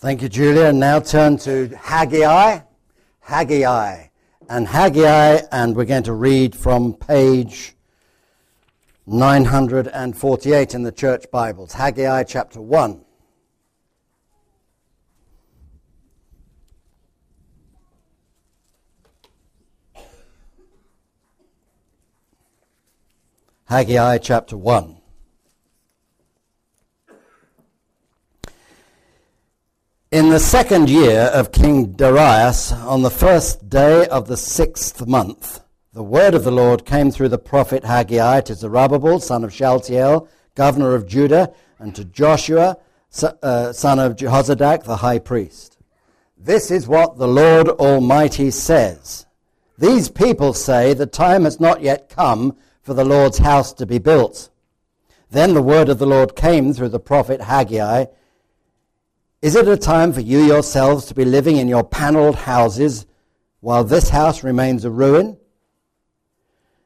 Thank you, Julia. Now turn to Haggai. Haggai. And Haggai, and we're going to read from page 948 in the church Bibles. Haggai chapter 1. Haggai chapter 1. In the second year of King Darius, on the first day of the sixth month, the word of the Lord came through the prophet Haggai to Zerubbabel, son of Shealtiel, governor of Judah, and to Joshua, uh, son of Jehozadak, the high priest. This is what the Lord Almighty says. These people say the time has not yet come for the Lord's house to be built. Then the word of the Lord came through the prophet Haggai is it a time for you yourselves to be living in your paneled houses while this house remains a ruin?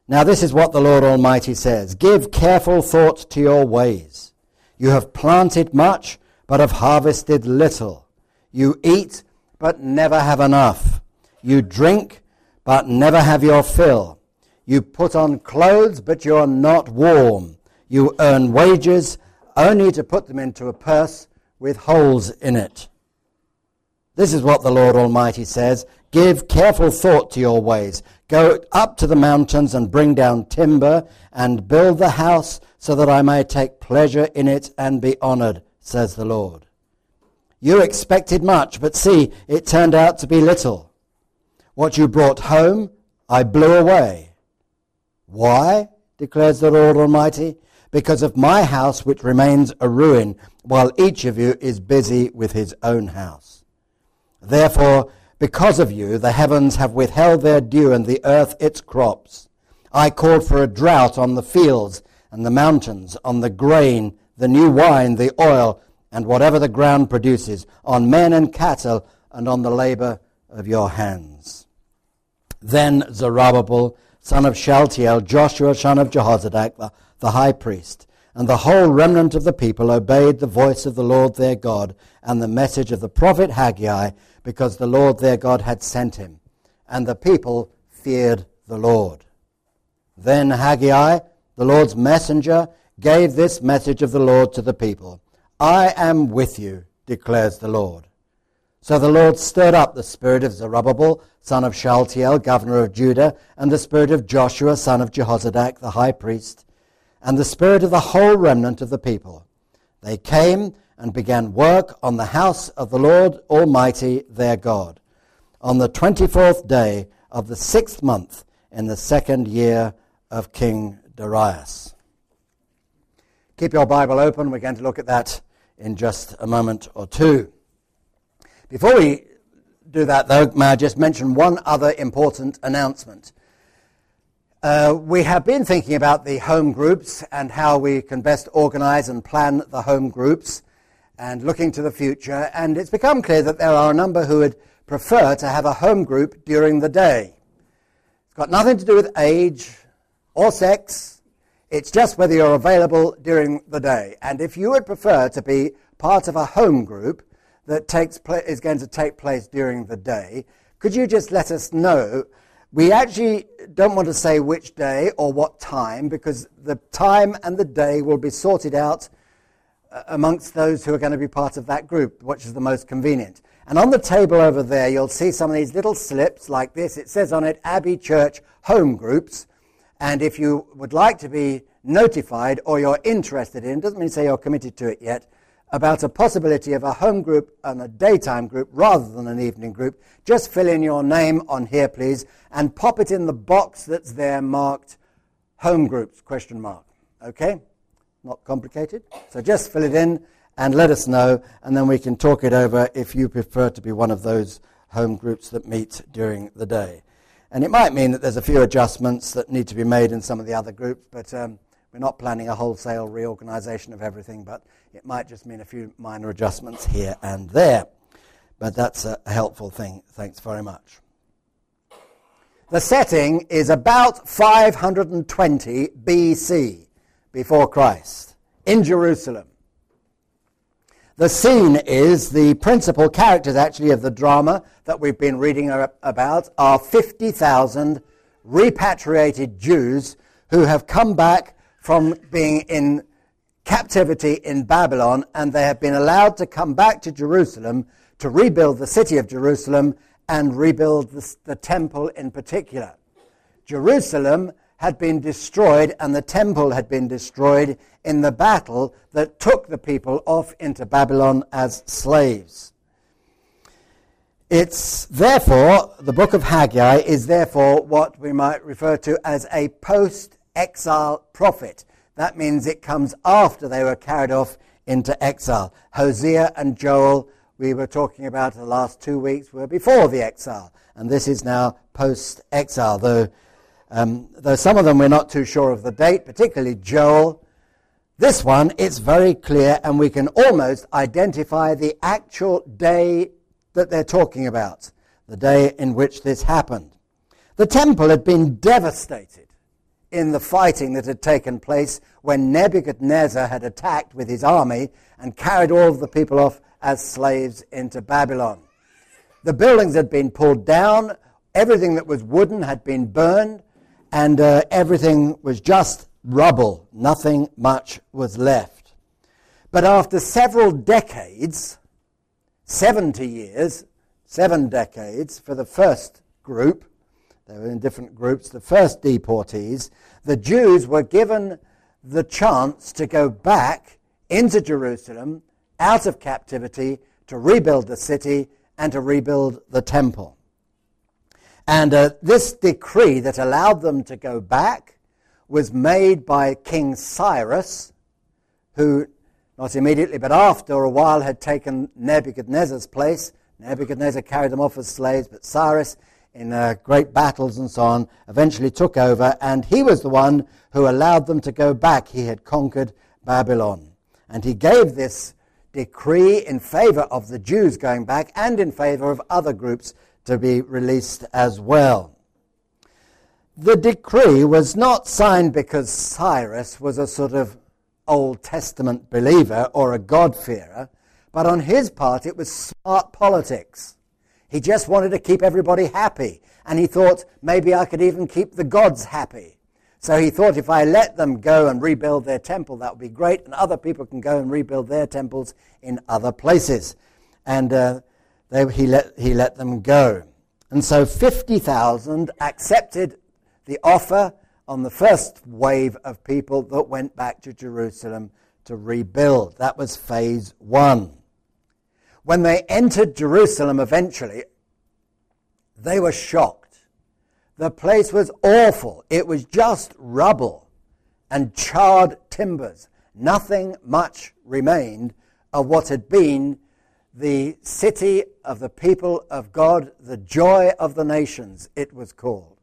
Now, this is what the Lord Almighty says Give careful thought to your ways. You have planted much, but have harvested little. You eat, but never have enough. You drink, but never have your fill. You put on clothes, but you are not warm. You earn wages only to put them into a purse with holes in it. This is what the Lord Almighty says Give careful thought to your ways. Go up to the mountains and bring down timber and build the house so that I may take pleasure in it and be honored, says the Lord. You expected much, but see, it turned out to be little. What you brought home, I blew away. Why? declares the Lord Almighty because of my house which remains a ruin, while each of you is busy with his own house. Therefore, because of you, the heavens have withheld their dew and the earth its crops. I called for a drought on the fields and the mountains, on the grain, the new wine, the oil, and whatever the ground produces, on men and cattle, and on the labor of your hands. Then Zerubbabel, son of Shealtiel, Joshua, son of Jehozadak, the the high priest, and the whole remnant of the people obeyed the voice of the Lord their God and the message of the prophet Haggai, because the Lord their God had sent him. And the people feared the Lord. Then Haggai, the Lord's messenger, gave this message of the Lord to the people I am with you, declares the Lord. So the Lord stirred up the spirit of Zerubbabel, son of Shaltiel, governor of Judah, and the spirit of Joshua, son of Jehozadak, the high priest and the spirit of the whole remnant of the people. They came and began work on the house of the Lord Almighty their God on the 24th day of the sixth month in the second year of King Darius. Keep your Bible open. We're going to look at that in just a moment or two. Before we do that, though, may I just mention one other important announcement. Uh, we have been thinking about the home groups and how we can best organize and plan the home groups and looking to the future. And it's become clear that there are a number who would prefer to have a home group during the day. It's got nothing to do with age or sex. It's just whether you're available during the day. And if you would prefer to be part of a home group that takes pla- is going to take place during the day, could you just let us know we actually don't want to say which day or what time because the time and the day will be sorted out uh, amongst those who are going to be part of that group, which is the most convenient. And on the table over there, you'll see some of these little slips like this. It says on it Abbey Church Home Groups. And if you would like to be notified or you're interested in, doesn't mean say you're committed to it yet, about a possibility of a home group and a daytime group rather than an evening group, just fill in your name on here, please, and pop it in the box that's there marked home groups, question mark. Okay? Not complicated. So just fill it in and let us know, and then we can talk it over if you prefer to be one of those home groups that meet during the day. And it might mean that there's a few adjustments that need to be made in some of the other groups, but um, we're not planning a wholesale reorganization of everything, but it might just mean a few minor adjustments here and there. But that's a helpful thing. Thanks very much. The setting is about 520 BC, before Christ, in Jerusalem. The scene is the principal characters, actually, of the drama that we've been reading about are 50,000 repatriated Jews who have come back from being in captivity in Babylon and they have been allowed to come back to Jerusalem to rebuild the city of Jerusalem and rebuild the, the temple in particular. Jerusalem had been destroyed and the temple had been destroyed in the battle that took the people off into Babylon as slaves. It's therefore, the book of Haggai is therefore what we might refer to as a post exile prophet. That means it comes after they were carried off into exile. Hosea and Joel, we were talking about the last two weeks, were before the exile. And this is now post exile, though um, though some of them we're not too sure of the date, particularly Joel. This one, it's very clear, and we can almost identify the actual day that they're talking about, the day in which this happened. The temple had been devastated in the fighting that had taken place when Nebuchadnezzar had attacked with his army and carried all of the people off as slaves into Babylon. The buildings had been pulled down, everything that was wooden had been burned, and uh, everything was just rubble. Nothing much was left. But after several decades, 70 years, seven decades for the first group, they were in different groups, the first deportees, the Jews were given the chance to go back into Jerusalem out of captivity to rebuild the city and to rebuild the temple. And uh, this decree that allowed them to go back was made by King Cyrus, who, not immediately but after a while, had taken Nebuchadnezzar's place. Nebuchadnezzar carried them off as slaves, but Cyrus, in uh, great battles and so on, eventually took over, and he was the one who allowed them to go back. He had conquered Babylon. And he gave this decree in favor of the Jews going back and in favor of other groups to be released as well. The decree was not signed because Cyrus was a sort of Old Testament believer or a God-fearer, but on his part it was smart politics. He just wanted to keep everybody happy, and he thought maybe I could even keep the gods happy. So he thought if I let them go and rebuild their temple, that would be great, and other people can go and rebuild their temples in other places. And uh, they, he, let, he let them go. And so 50,000 accepted the offer on the first wave of people that went back to Jerusalem to rebuild. That was phase one. When they entered Jerusalem eventually, they were shocked. The place was awful. It was just rubble and charred timbers. Nothing much remained of what had been the city of the people of God, the joy of the nations, it was called.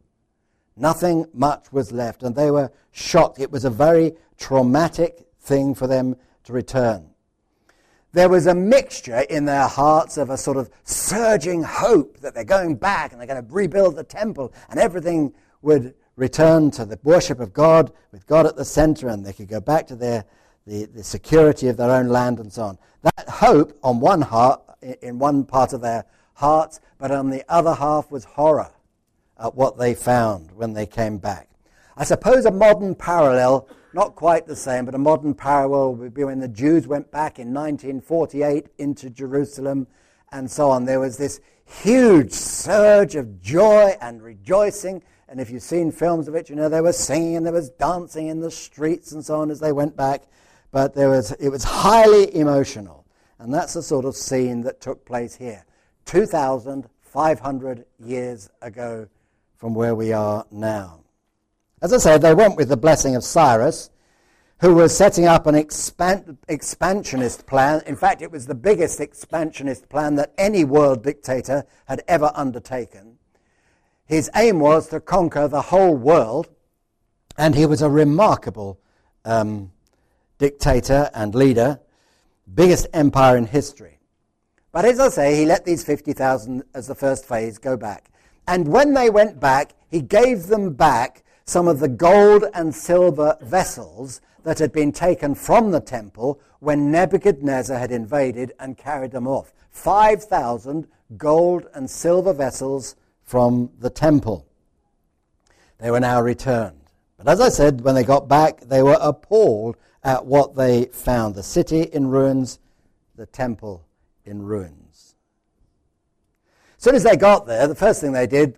Nothing much was left, and they were shocked. It was a very traumatic thing for them to return. There was a mixture in their hearts of a sort of surging hope that they're going back and they're going to rebuild the temple and everything would return to the worship of God with God at the center and they could go back to their the, the security of their own land and so on. That hope on one heart, in one part of their hearts, but on the other half was horror at what they found when they came back. I suppose a modern parallel, not quite the same, but a modern parallel would be when the Jews went back in 1948 into Jerusalem and so on. There was this huge surge of joy and rejoicing. And if you've seen films of it, you know there was singing and there was dancing in the streets and so on as they went back but there was, it was highly emotional. And that's the sort of scene that took place here 2,500 years ago from where we are now. As I said, they went with the blessing of Cyrus, who was setting up an expansionist plan. In fact, it was the biggest expansionist plan that any world dictator had ever undertaken. His aim was to conquer the whole world, and he was a remarkable um, dictator and leader, biggest empire in history. But as I say, he let these 50,000 as the first phase go back. And when they went back, he gave them back some of the gold and silver vessels that had been taken from the temple when Nebuchadnezzar had invaded and carried them off. 5,000 gold and silver vessels from the temple. They were now returned. But as I said, when they got back, they were appalled at what they found the city in ruins, the temple in ruins. As soon as they got there, the first thing they did,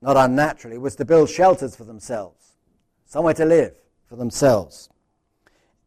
not unnaturally, was to build shelters for themselves, somewhere to live for themselves.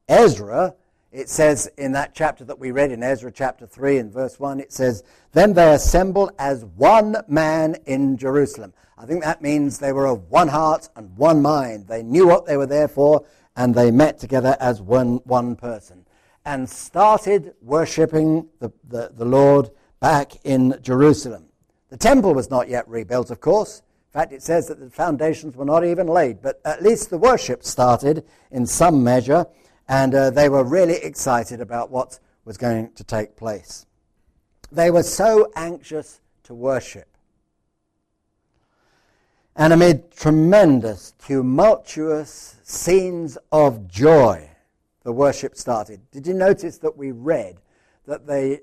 Ezra, it says in that chapter that we read in Ezra chapter 3 and verse 1, it says, Then they assembled as one man in Jerusalem. I think that means they were of one heart and one mind. They knew what they were there for, and they met together as one, one person and started worshipping the, the, the Lord back in Jerusalem. The temple was not yet rebuilt, of course. In fact, it says that the foundations were not even laid, but at least the worship started in some measure, and uh, they were really excited about what was going to take place. They were so anxious to worship. And amid tremendous, tumultuous scenes of joy, the worship started. Did you notice that we read that they,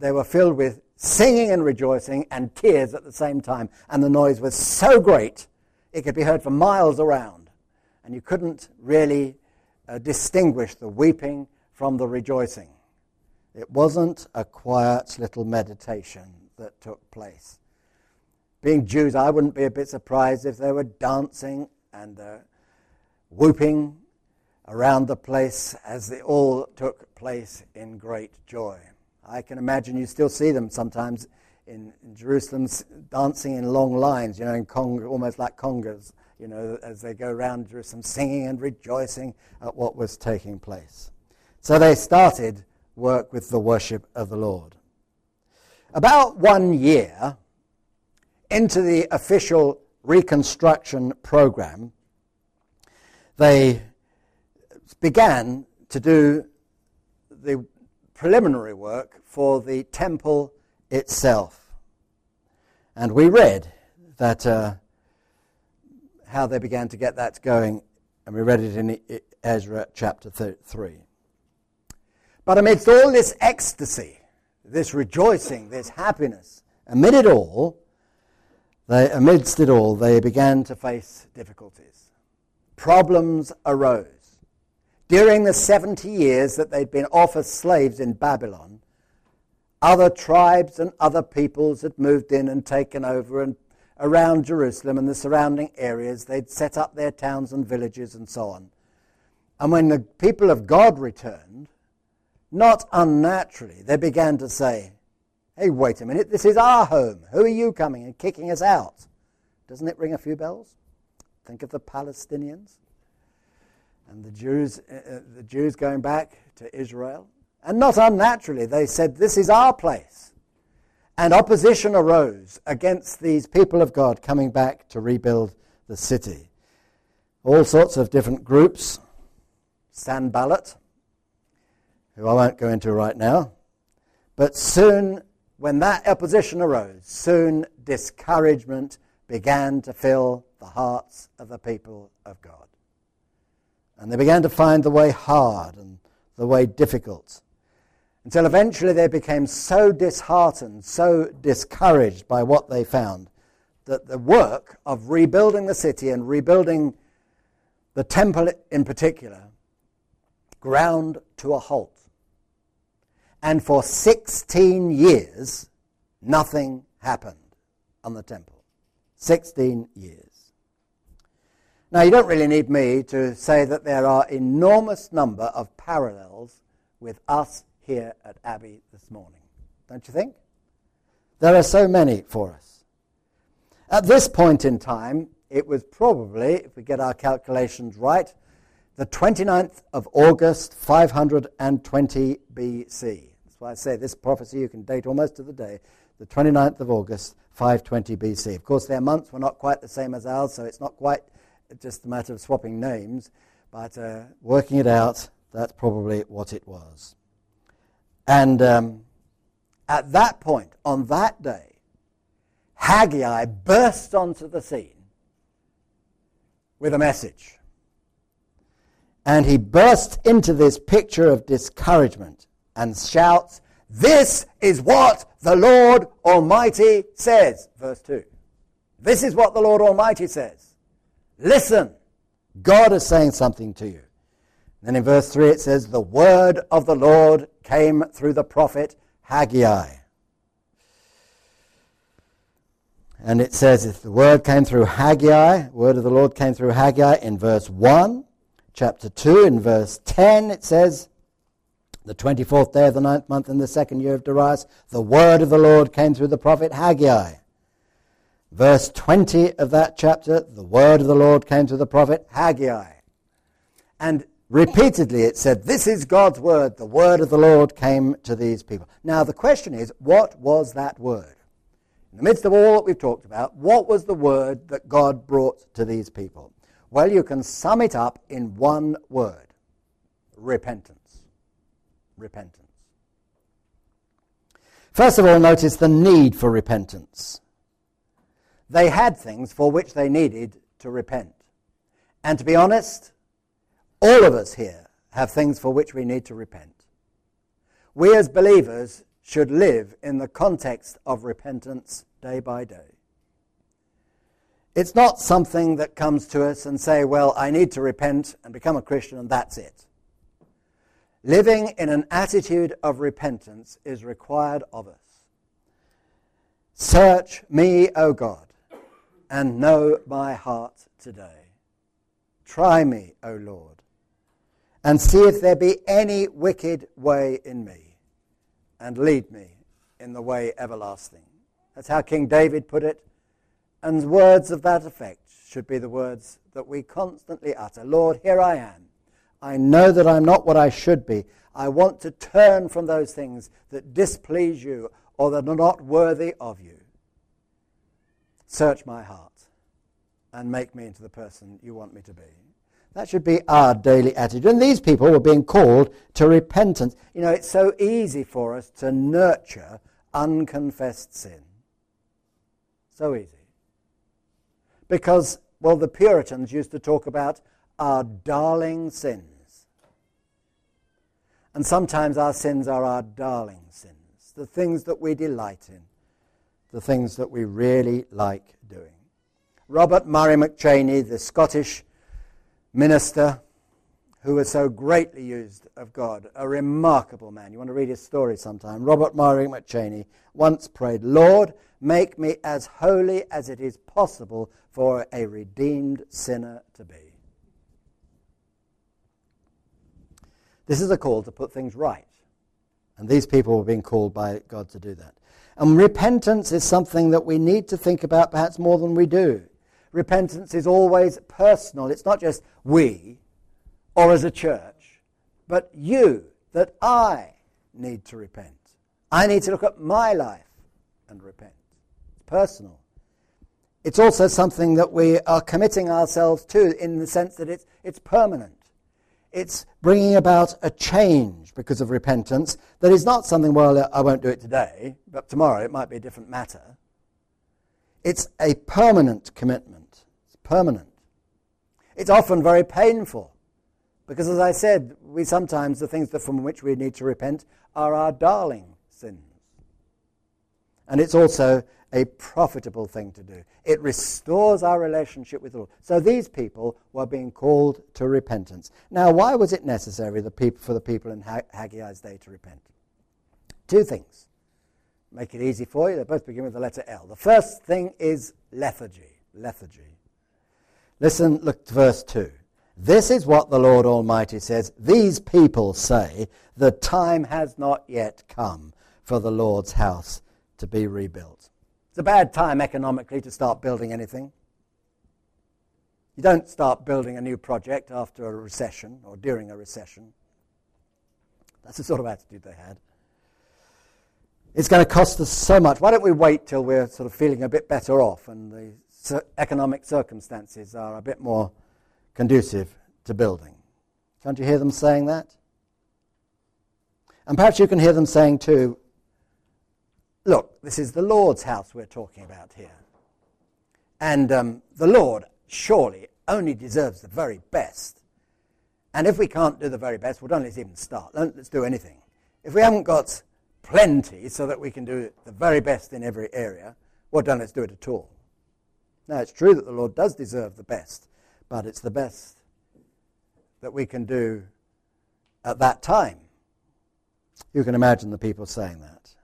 they were filled with singing and rejoicing and tears at the same time? And the noise was so great, it could be heard for miles around. And you couldn't really uh, distinguish the weeping from the rejoicing. It wasn't a quiet little meditation that took place. Being Jews, I wouldn't be a bit surprised if they were dancing and uh, whooping around the place as it all took place in great joy. I can imagine you still see them sometimes in, Jerusalem dancing in long lines, you know, in cong- almost like congas, you know, as they go around Jerusalem singing and rejoicing at what was taking place. So they started work with the worship of the Lord. About one year into the official reconstruction program, they began to do the preliminary work for the temple itself. And we read that uh, how they began to get that going, and we read it in Ezra chapter 3. But amidst all this ecstasy, this rejoicing, this happiness, amid it all, they, amidst it all, they began to face difficulties. Problems arose during the 70 years that they'd been off as slaves in Babylon, other tribes and other peoples had moved in and taken over and around Jerusalem and the surrounding areas. They'd set up their towns and villages and so on. And when the people of God returned, not unnaturally, they began to say, Hey, wait a minute, this is our home. Who are you coming and kicking us out? Doesn't it ring a few bells? Think of the Palestinians and the Jews, uh, uh, the Jews going back to Israel. And not unnaturally, they said, This is our place. And opposition arose against these people of God coming back to rebuild the city. All sorts of different groups. Sanballat, who I won't go into right now. But soon, when that opposition arose, soon discouragement began to fill the hearts of the people of God. And they began to find the way hard and the way difficult. Until eventually they became so disheartened, so discouraged by what they found, that the work of rebuilding the city and rebuilding the temple in particular ground to a halt. And for 16 years, nothing happened on the temple. 16 years. Now, you don't really need me to say that there are enormous number of parallels with us here at Abbey this morning. Don't you think? There are so many for us. At this point in time, it was probably, if we get our calculations right, the 29th of August, 520 BC. That's why I say this prophecy you can date almost to the day, the 29th of August, 520 BC. Of course, their months were not quite the same as ours, so it's not quite just a matter of swapping names, but uh, working it out, that's probably what it was. And um, at that point, on that day, Haggai burst onto the scene with a message. And he bursts into this picture of discouragement and shouts, This is what the Lord Almighty says. Verse 2. This is what the Lord Almighty says. Listen. God is saying something to you. Then in verse 3 it says, The word of the Lord came through the prophet Haggai. And it says, if the word came through Haggai, word of the Lord came through Haggai in verse 1, chapter 2, in verse 10, it says, the 24th day of the ninth month in the second year of Darius, the word of the Lord came through the prophet Haggai. Verse 20 of that chapter, the word of the Lord came to the prophet Haggai. And repeatedly it said, This is God's word. The word of the Lord came to these people. Now the question is, what was that word? In the midst of all that we've talked about, what was the word that God brought to these people? Well, you can sum it up in one word repentance. Repentance. First of all, notice the need for repentance. They had things for which they needed to repent. And to be honest, all of us here have things for which we need to repent. We as believers should live in the context of repentance day by day. It's not something that comes to us and say, well, I need to repent and become a Christian and that's it. Living in an attitude of repentance is required of us. Search me, O God, and know my heart today. Try me, O Lord, and see if there be any wicked way in me, and lead me in the way everlasting. That's how King David put it. And words of that effect should be the words that we constantly utter. Lord, here I am. I know that I'm not what I should be. I want to turn from those things that displease you or that are not worthy of you. Search my heart and make me into the person you want me to be. That should be our daily attitude. And these people were being called to repentance. You know, it's so easy for us to nurture unconfessed sin. So easy. Because, well, the Puritans used to talk about our darling sins. And sometimes our sins are our darling sins, the things that we delight in, the things that we really like doing. Robert Murray McCheyne, the Scottish minister who was so greatly used of God, a remarkable man. You want to read his story sometime. Robert Murray McCheyne once prayed, Lord, make me as holy as it is possible for a redeemed sinner to be. This is a call to put things right. And these people were being called by God to do that. And repentance is something that we need to think about perhaps more than we do. Repentance is always personal. It's not just we or as a church, but you, that I need to repent. I need to look at my life and repent. It's personal. It's also something that we are committing ourselves to in the sense that it's, it's permanent. It's bringing about a change because of repentance that is not something, well, uh, I won't do it today, but tomorrow it might be a different matter. It's a permanent commitment. It's permanent. It's often very painful because, as I said, we sometimes, the things that from which we need to repent are our darling sins. And it's also a profitable thing to do. It restores our relationship with the Lord. So these people were being called to repentance. Now, why was it necessary for the people in Haggai's day to repent? Two things. Make it easy for you. They both begin with the letter L. The first thing is lethargy. Lethargy. Listen, look to verse 2. This is what the Lord Almighty says. These people say, The time has not yet come for the Lord's house to be rebuilt. It's a bad time economically to start building anything. You don't start building a new project after a recession or during a recession. That's the sort of attitude they had. It's going to cost us so much. Why don't we wait till we're sort of feeling a bit better off and the economic circumstances are a bit more conducive to building? Can't you hear them saying that? And perhaps you can hear them saying too, Look, this is the Lord's house we're talking about here. And um, the Lord surely only deserves the very best. And if we can't do the very best, well, don't let's even start. Don't let's do anything. If we haven't got plenty so that we can do the very best in every area, well, don't let's do it at all. Now, it's true that the Lord does deserve the best, but it's the best that we can do at that time. You can imagine the people saying that.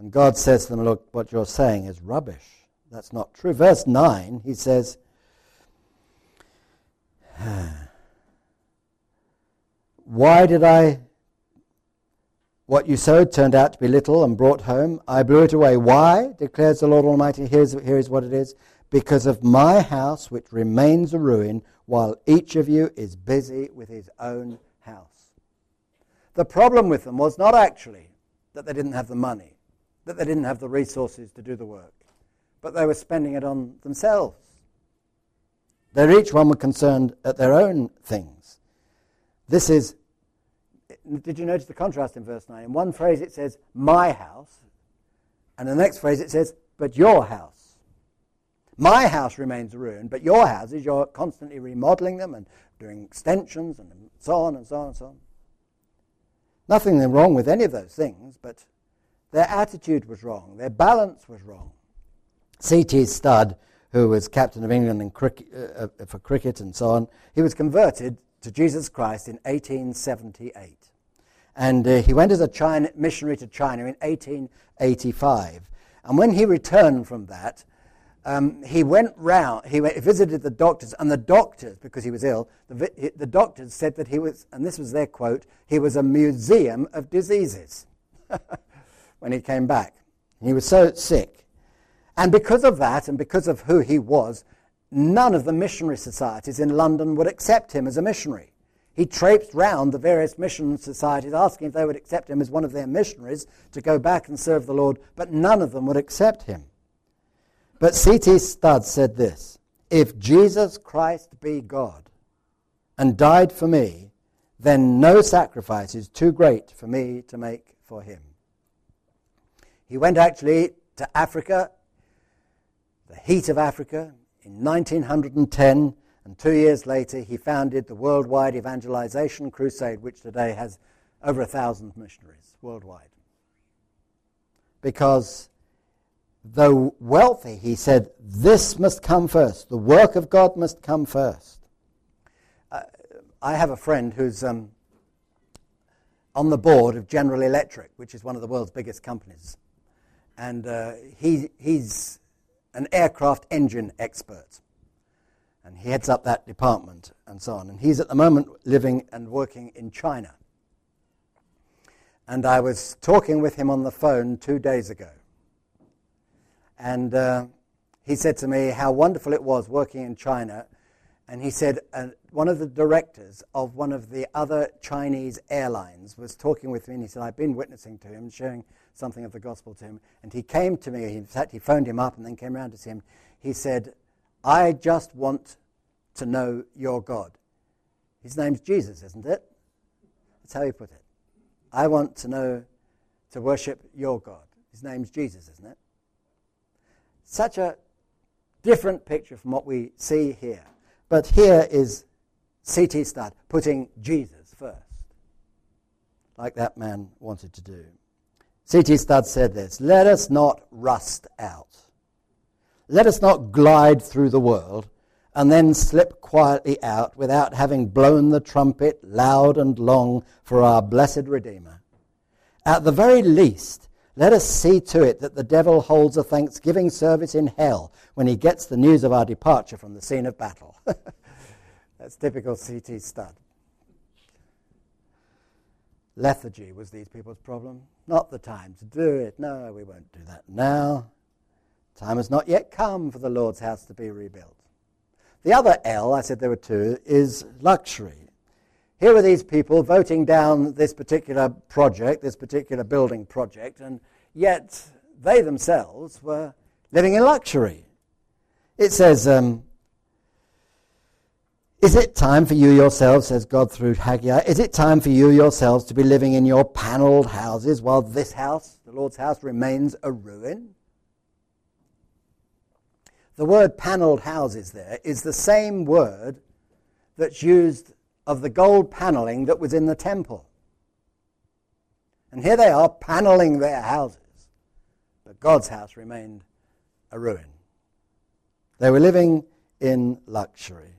And God says to them, Look, what you're saying is rubbish. That's not true. Verse 9, he says, Why did I what you sowed turned out to be little and brought home. I blew it away. Why? declares the Lord Almighty. Here's, here is what it is. Because of my house, which remains a ruin, while each of you is busy with his own house. The problem with them was not actually that they didn't have the money, that they didn't have the resources to do the work, but they were spending it on themselves. They each one were concerned at their own things. This is did you notice the contrast in verse 9? In one phrase it says, my house, and the next phrase it says, but your house. My house remains ruined, but your houses, you're constantly remodeling them and doing extensions and so on and so on and so on. Nothing wrong with any of those things, but their attitude was wrong, their balance was wrong. C.T. Studd, who was captain of England cricket, uh, uh, for cricket and so on, he was converted to Jesus Christ in 1878. And uh, he went as a China, missionary to China in 1885. And when he returned from that, um, he went round, he went, visited the doctors, and the doctors, because he was ill, the, the doctors said that he was, and this was their quote, he was a museum of diseases when he came back. He was so sick. And because of that, and because of who he was, none of the missionary societies in London would accept him as a missionary. He traipsed round the various mission societies asking if they would accept him as one of their missionaries to go back and serve the Lord, but none of them would accept him. But C.T. Studd said this If Jesus Christ be God and died for me, then no sacrifice is too great for me to make for him. He went actually to Africa, the heat of Africa, in 1910 and two years later, he founded the Worldwide Evangelization Crusade, which today has over a thousand missionaries worldwide. Because though wealthy, he said, this must come first. The work of God must come first. Uh, I have a friend who's um, on the board of General Electric, which is one of the world's biggest companies. And uh, he, he's an aircraft engine expert and he heads up that department and so on. And he's at the moment living and working in China. And I was talking with him on the phone two days ago. And uh, he said to me how wonderful it was working in China. And he said uh, one of the directors of one of the other Chinese airlines was talking with me. And he said, I've been witnessing to him, sharing something of the gospel to him. And he came to me, in fact, he phoned him up and then came around to see him. He said, I just want to know your God. His name's Jesus, isn't it? That's how he put it. I want to know, to worship your God. His name's Jesus, isn't it? Such a different picture from what we see here. But here is C.T. Studd putting Jesus first, like that man wanted to do. C.T. Studd said this Let us not rust out. Let us not glide through the world and then slip quietly out without having blown the trumpet loud and long for our blessed Redeemer. At the very least, let us see to it that the devil holds a thanksgiving service in hell when he gets the news of our departure from the scene of battle. That's typical C.T. Studd. Lethargy was these people's problem. Not the time to do it. No, we won't do that now. Time has not yet come for the Lord's house to be rebuilt. The other L, I said there were two, is luxury. Here are these people voting down this particular project, this particular building project, and yet they themselves were living in luxury. It says, um, Is it time for you yourselves, says God through Haggai, is it time for you yourselves to be living in your panelled houses while this house, the Lord's house, remains a ruin? The word panelled houses there is the same word that's used of the gold paneling that was in the temple. And here they are paneling their houses. But God's house remained a ruin. They were living in luxury.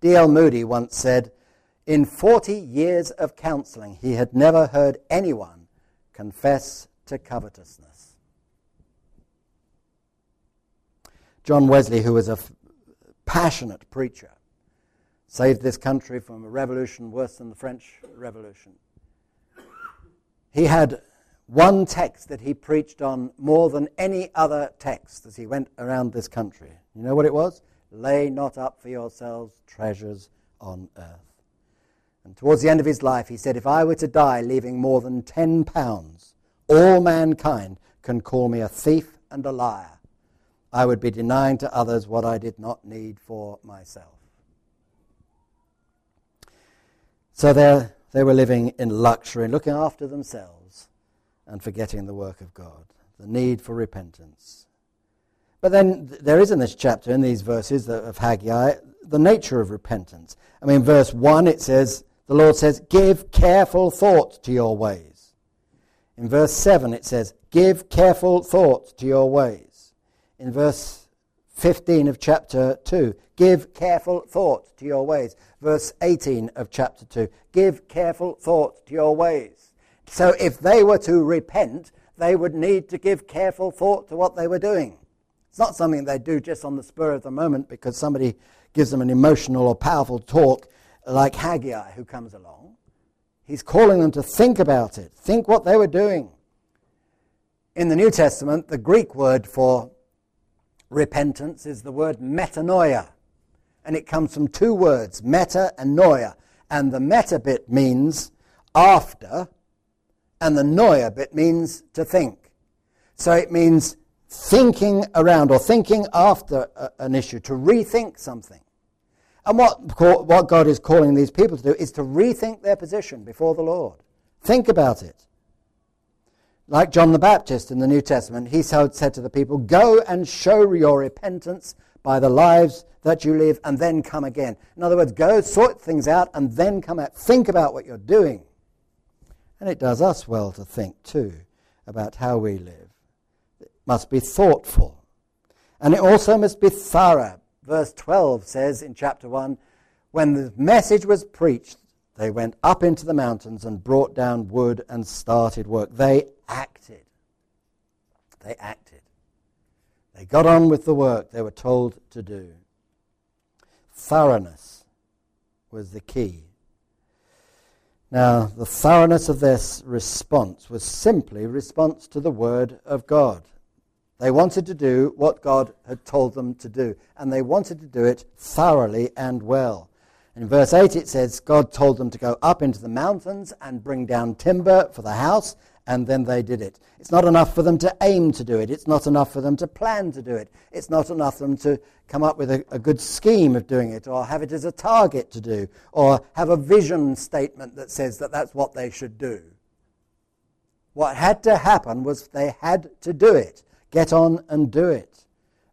D.L. Moody once said, In 40 years of counseling, he had never heard anyone confess to covetousness. John Wesley, who was a f- passionate preacher, saved this country from a revolution worse than the French Revolution. He had one text that he preached on more than any other text as he went around this country. You know what it was? Lay not up for yourselves treasures on earth. And towards the end of his life, he said, If I were to die leaving more than ten pounds, all mankind can call me a thief and a liar. I would be denying to others what I did not need for myself. So they were living in luxury, looking after themselves and forgetting the work of God, the need for repentance. But then there is in this chapter, in these verses of Haggai, the nature of repentance. I mean, verse 1, it says, the Lord says, Give careful thought to your ways. In verse 7, it says, Give careful thought to your ways. In verse 15 of chapter 2, Give careful thought to your ways. Verse 18 of chapter 2, Give careful thought to your ways. So if they were to repent, they would need to give careful thought to what they were doing. It's not something they do just on the spur of the moment because somebody gives them an emotional or powerful talk like Haggai who comes along. He's calling them to think about it, think what they were doing. In the New Testament, the Greek word for repentance is the word metanoia. And it comes from two words, meta and noia. And the meta bit means after, and the noia bit means to think. So it means thinking around or thinking after a, an issue, to rethink something. And what, what God is calling these people to do is to rethink their position before the Lord. Think about it. Like John the Baptist in the New Testament, he said to the people, Go and show your repentance by the lives that you live and then come again. In other words, go sort things out and then come out. Think about what you're doing. And it does us well to think too about how we live. It must be thoughtful. And it also must be thorough verse 12 says in chapter 1 When the message was preached, they went up into the mountains and brought down wood and started work. They acted. They acted. They got on with the work they were told to do. Thoroughness was the key. Now, the thoroughness of this response was simply response to the Word of God. They wanted to do what God had told them to do, and they wanted to do it thoroughly and well. In verse 8 it says, God told them to go up into the mountains and bring down timber for the house, and then they did it. It's not enough for them to aim to do it. It's not enough for them to plan to do it. It's not enough for them to come up with a, a good scheme of doing it, or have it as a target to do, or have a vision statement that says that that's what they should do. What had to happen was they had to do it. Get on and do it.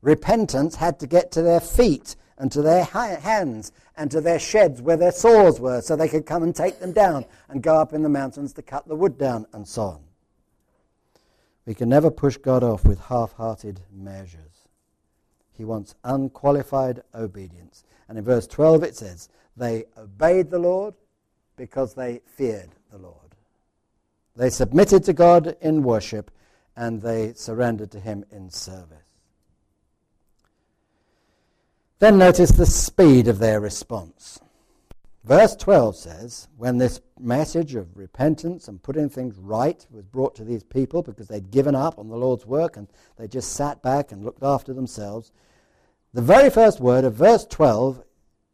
Repentance had to get to their feet and to their hands and to their sheds where their saws were so they could come and take them down and go up in the mountains to cut the wood down and so on. We can never push God off with half hearted measures. He wants unqualified obedience. And in verse 12 it says, They obeyed the Lord because they feared the Lord. They submitted to God in worship and they surrendered to him in service. Then notice the speed of their response. Verse 12 says, When this message of repentance and putting things right was brought to these people because they'd given up on the Lord's work and they just sat back and looked after themselves, the very first word of verse 12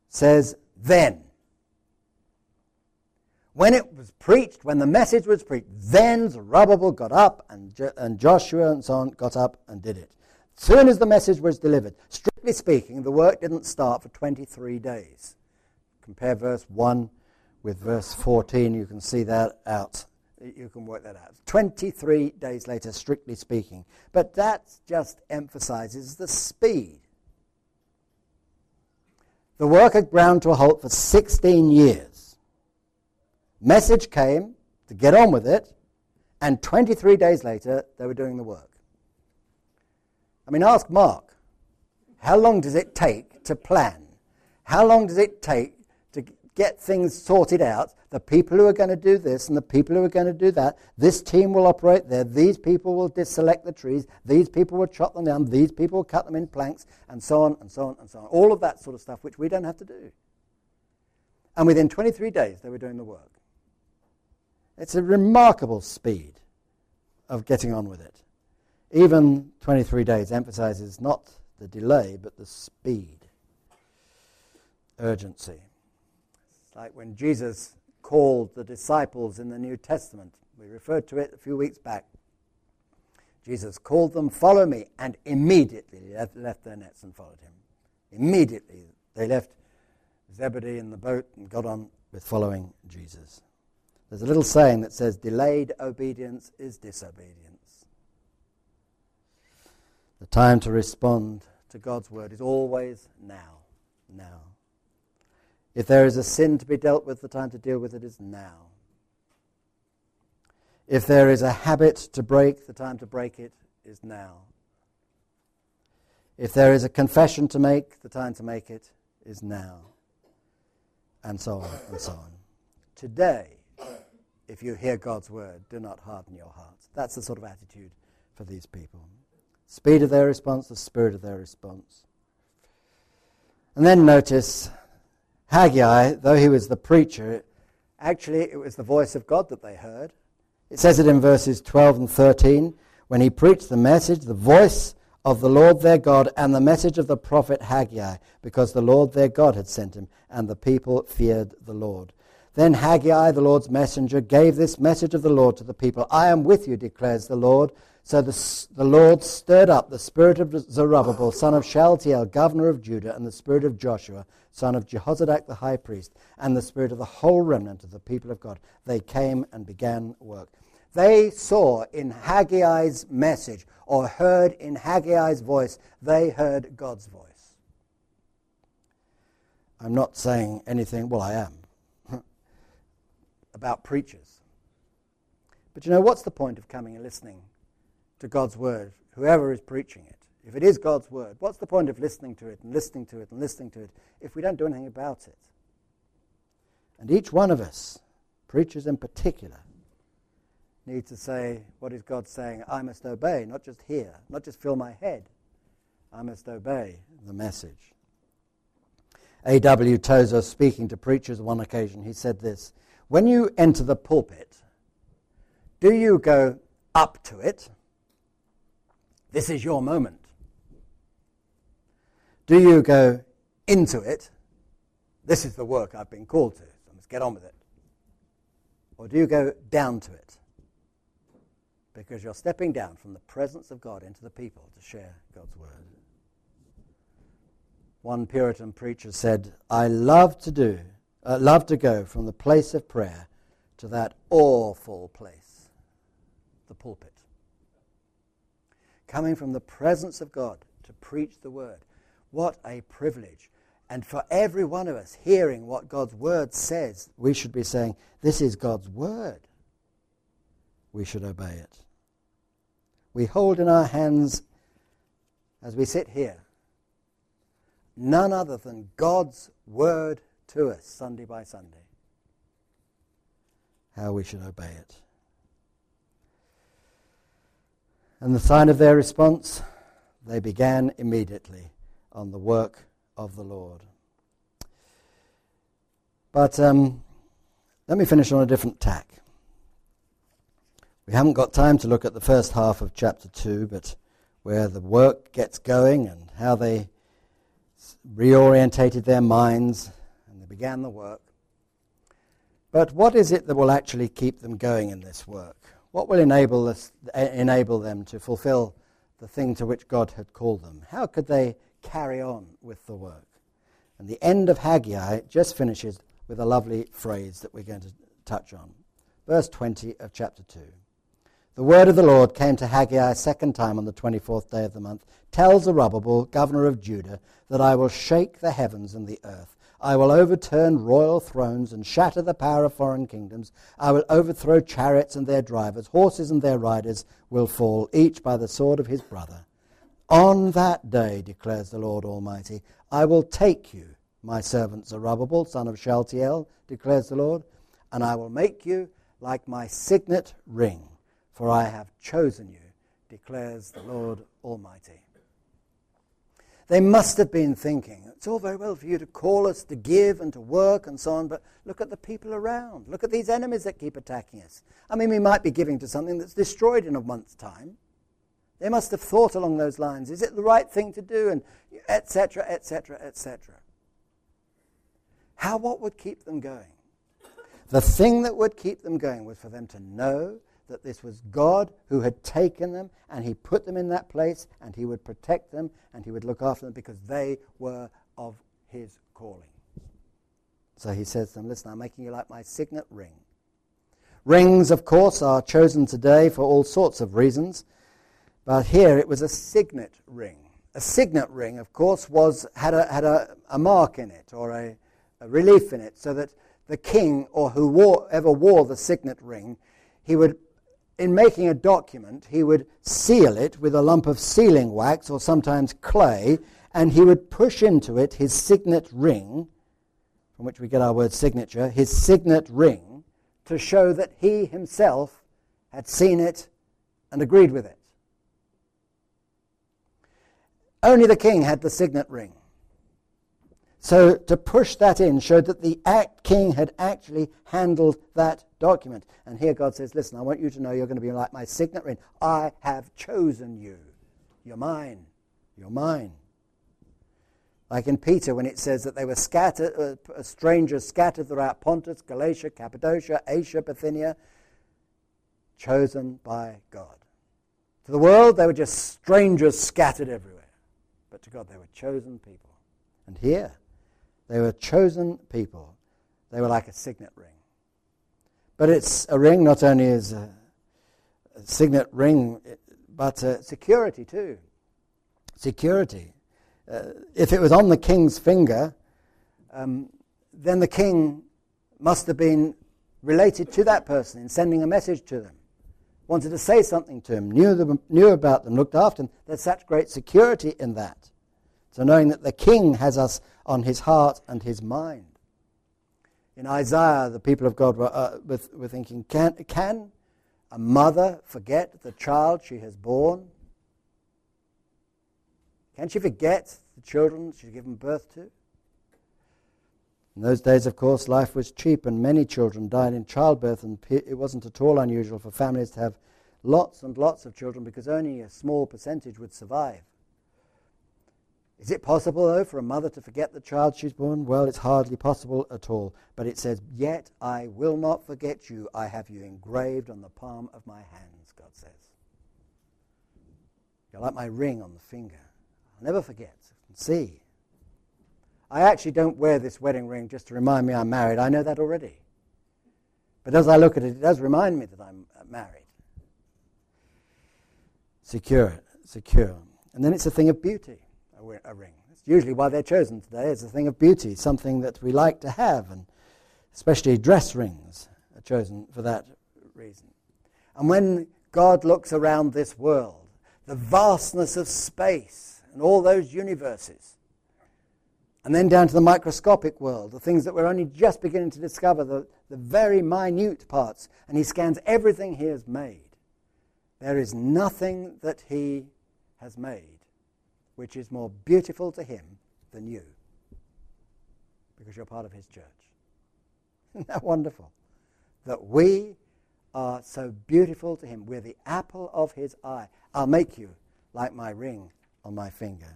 says, Then. When it was preached, when the message was preached, then Zerubbabel got up and, and Joshua and so on got up and did it. Soon as the message was delivered, strictly speaking, the work didn't start for 23 days. Compare verse 1 with verse 14, you can see that out. You can work that out. 23 days later, strictly speaking. But that just emphasizes the speed. The work had ground to a halt for 16 years. Message came to get on with it, and 23 days later, they were doing the work. I mean, ask Mark. How long does it take to plan? How long does it take to get things sorted out? The people who are going to do this and the people who are going to do that. This team will operate there. These people will select the trees. These people will chop them down. These people will cut them in planks, and so on and so on and so on. All of that sort of stuff, which we don't have to do. And within 23 days, they were doing the work. It's a remarkable speed of getting on with it. Even 23 days emphasizes not the delay, but the speed, urgency. It's like when Jesus called the disciples in the New Testament. We referred to it a few weeks back. Jesus called them, Follow me, and immediately they left their nets and followed him. Immediately they left Zebedee in the boat and got on with following Jesus. There's a little saying that says, Delayed obedience is disobedience. The time to respond to God's word is always now. Now. If there is a sin to be dealt with, the time to deal with it is now. If there is a habit to break, the time to break it is now. If there is a confession to make, the time to make it is now. And so on and so on. Today, if you hear God's word, do not harden your hearts. That's the sort of attitude for these people. Speed of their response, the spirit of their response. And then notice Haggai, though he was the preacher, actually it was the voice of God that they heard. It says it in verses 12 and 13 when he preached the message, the voice of the Lord their God, and the message of the prophet Haggai, because the Lord their God had sent him, and the people feared the Lord. Then Haggai, the Lord's messenger, gave this message of the Lord to the people I am with you, declares the Lord. So the, the Lord stirred up the spirit of Zerubbabel, son of Shealtiel, governor of Judah, and the spirit of Joshua, son of Jehozadak the high priest, and the spirit of the whole remnant of the people of God. They came and began work. They saw in Haggai's message, or heard in Haggai's voice, they heard God's voice. I'm not saying anything, well, I am about preachers. But you know, what's the point of coming and listening to God's word, whoever is preaching it? If it is God's word, what's the point of listening to it and listening to it and listening to it if we don't do anything about it? And each one of us, preachers in particular, need to say, What is God saying? I must obey, not just hear, not just fill my head. I must obey the message. A.W. Tozer, speaking to preachers on one occasion, he said this when you enter the pulpit, do you go up to it? This is your moment. Do you go into it? This is the work I've been called to. So I must get on with it. Or do you go down to it? Because you're stepping down from the presence of God into the people to share God's word. One Puritan preacher said, I love to do uh, love to go from the place of prayer to that awful place, the pulpit. Coming from the presence of God to preach the word. What a privilege. And for every one of us hearing what God's word says, we should be saying, This is God's word. We should obey it. We hold in our hands, as we sit here, none other than God's word to us Sunday by Sunday. How we should obey it. And the sign of their response, they began immediately on the work of the Lord. But um, let me finish on a different tack. We haven't got time to look at the first half of chapter 2, but where the work gets going and how they reorientated their minds and they began the work. But what is it that will actually keep them going in this work? What will enable, us, enable them to fulfill the thing to which God had called them? How could they carry on with the work? And the end of Haggai just finishes with a lovely phrase that we're going to touch on. Verse 20 of chapter 2. The word of the Lord came to Haggai a second time on the 24th day of the month. Tell Zerubbabel, governor of Judah, that I will shake the heavens and the earth I will overturn royal thrones and shatter the power of foreign kingdoms. I will overthrow chariots and their drivers. Horses and their riders will fall, each by the sword of his brother. On that day, declares the Lord Almighty, I will take you, my servant Zerubbabel, son of Shealtiel, declares the Lord, and I will make you like my signet ring, for I have chosen you, declares the Lord Almighty. They must have been thinking, it's all very well for you to call us to give and to work and so on, but look at the people around. Look at these enemies that keep attacking us. I mean, we might be giving to something that's destroyed in a month's time. They must have thought along those lines. Is it the right thing to do? And etc., etc., etc. How, what would keep them going? The thing that would keep them going was for them to know that this was God who had taken them and he put them in that place and he would protect them and he would look after them because they were of his calling. So he says to them, Listen, I'm making you like my signet ring. Rings, of course, are chosen today for all sorts of reasons, but here it was a signet ring. A signet ring, of course, was, had, a, had a, a mark in it or a, a relief in it so that the king or whoever wore the signet ring, he would, in making a document, he would seal it with a lump of sealing wax or sometimes clay, and he would push into it his signet ring, from which we get our word signature, his signet ring, to show that he himself had seen it and agreed with it. Only the king had the signet ring. So to push that in showed that the act king had actually handled that document. And here God says, Listen, I want you to know you're going to be like my signet ring. I have chosen you. You're mine. You're mine. Like in Peter, when it says that they were scattered, uh, strangers scattered throughout Pontus, Galatia, Cappadocia, Asia, Bithynia, chosen by God. To the world, they were just strangers scattered everywhere. But to God, they were chosen people. And here, they were chosen people. They were like a signet ring. But it's a ring not only as a, a signet ring, but security too. Security. Uh, if it was on the king's finger, um, then the king must have been related to that person in sending a message to them, wanted to say something to him, knew, them, knew about them, looked after them. There's such great security in that. So knowing that the king has us on his heart and his mind. In Isaiah, the people of God were, uh, were, thinking, can, can a mother forget the child she has born? Can she forget the children she's given birth to? In those days, of course, life was cheap and many children died in childbirth, and it wasn't at all unusual for families to have lots and lots of children because only a small percentage would survive. Is it possible, though, for a mother to forget the child she's born? Well, it's hardly possible at all. But it says, Yet I will not forget you. I have you engraved on the palm of my hands, God says. You're like my ring on the finger. I'll never forget. See. I actually don't wear this wedding ring just to remind me I'm married. I know that already. But as I look at it, it does remind me that I'm uh, married. Secure, secure. And then it's a thing of beauty a ring. It's usually why they're chosen today It's a thing of beauty, something that we like to have, and especially dress rings are chosen for that reason. And when God looks around this world, the vastness of space and all those universes, and then down to the microscopic world, the things that we're only just beginning to discover, the, the very minute parts, and he scans everything he has made. There is nothing that he has made which is more beautiful to him than you because you're part of his church. Isn't that wonderful? That we are so beautiful to him. We're the apple of his eye. I'll make you like my ring on my finger.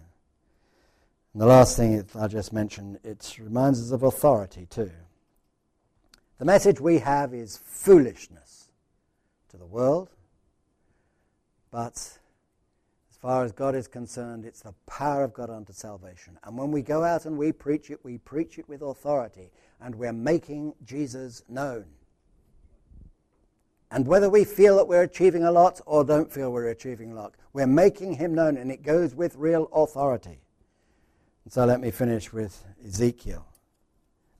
And the last thing I just mentioned, it reminds us of authority too. The message we have is foolishness to the world, but far as God is concerned, it's the power of God unto salvation. And when we go out and we preach it, we preach it with authority, and we're making Jesus known. And whether we feel that we're achieving a lot or don't feel we're achieving a lot, we're making him known, and it goes with real authority. And so let me finish with Ezekiel.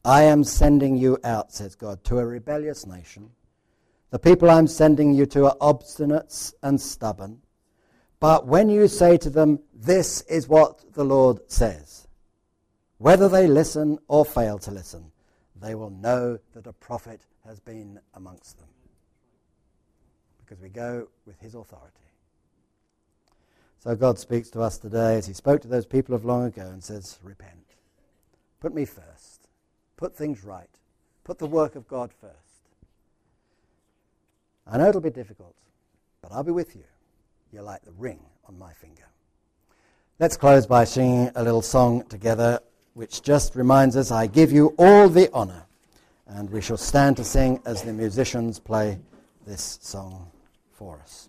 I am sending you out, says God, to a rebellious nation. The people I'm sending you to are obstinate and stubborn. But when you say to them, This is what the Lord says, whether they listen or fail to listen, they will know that a prophet has been amongst them. Because we go with his authority. So God speaks to us today as he spoke to those people of long ago and says, Repent. Put me first. Put things right. Put the work of God first. I know it'll be difficult, but I'll be with you. You're like the ring on my finger. Let's close by singing a little song together, which just reminds us I give you all the honor. And we shall stand to sing as the musicians play this song for us.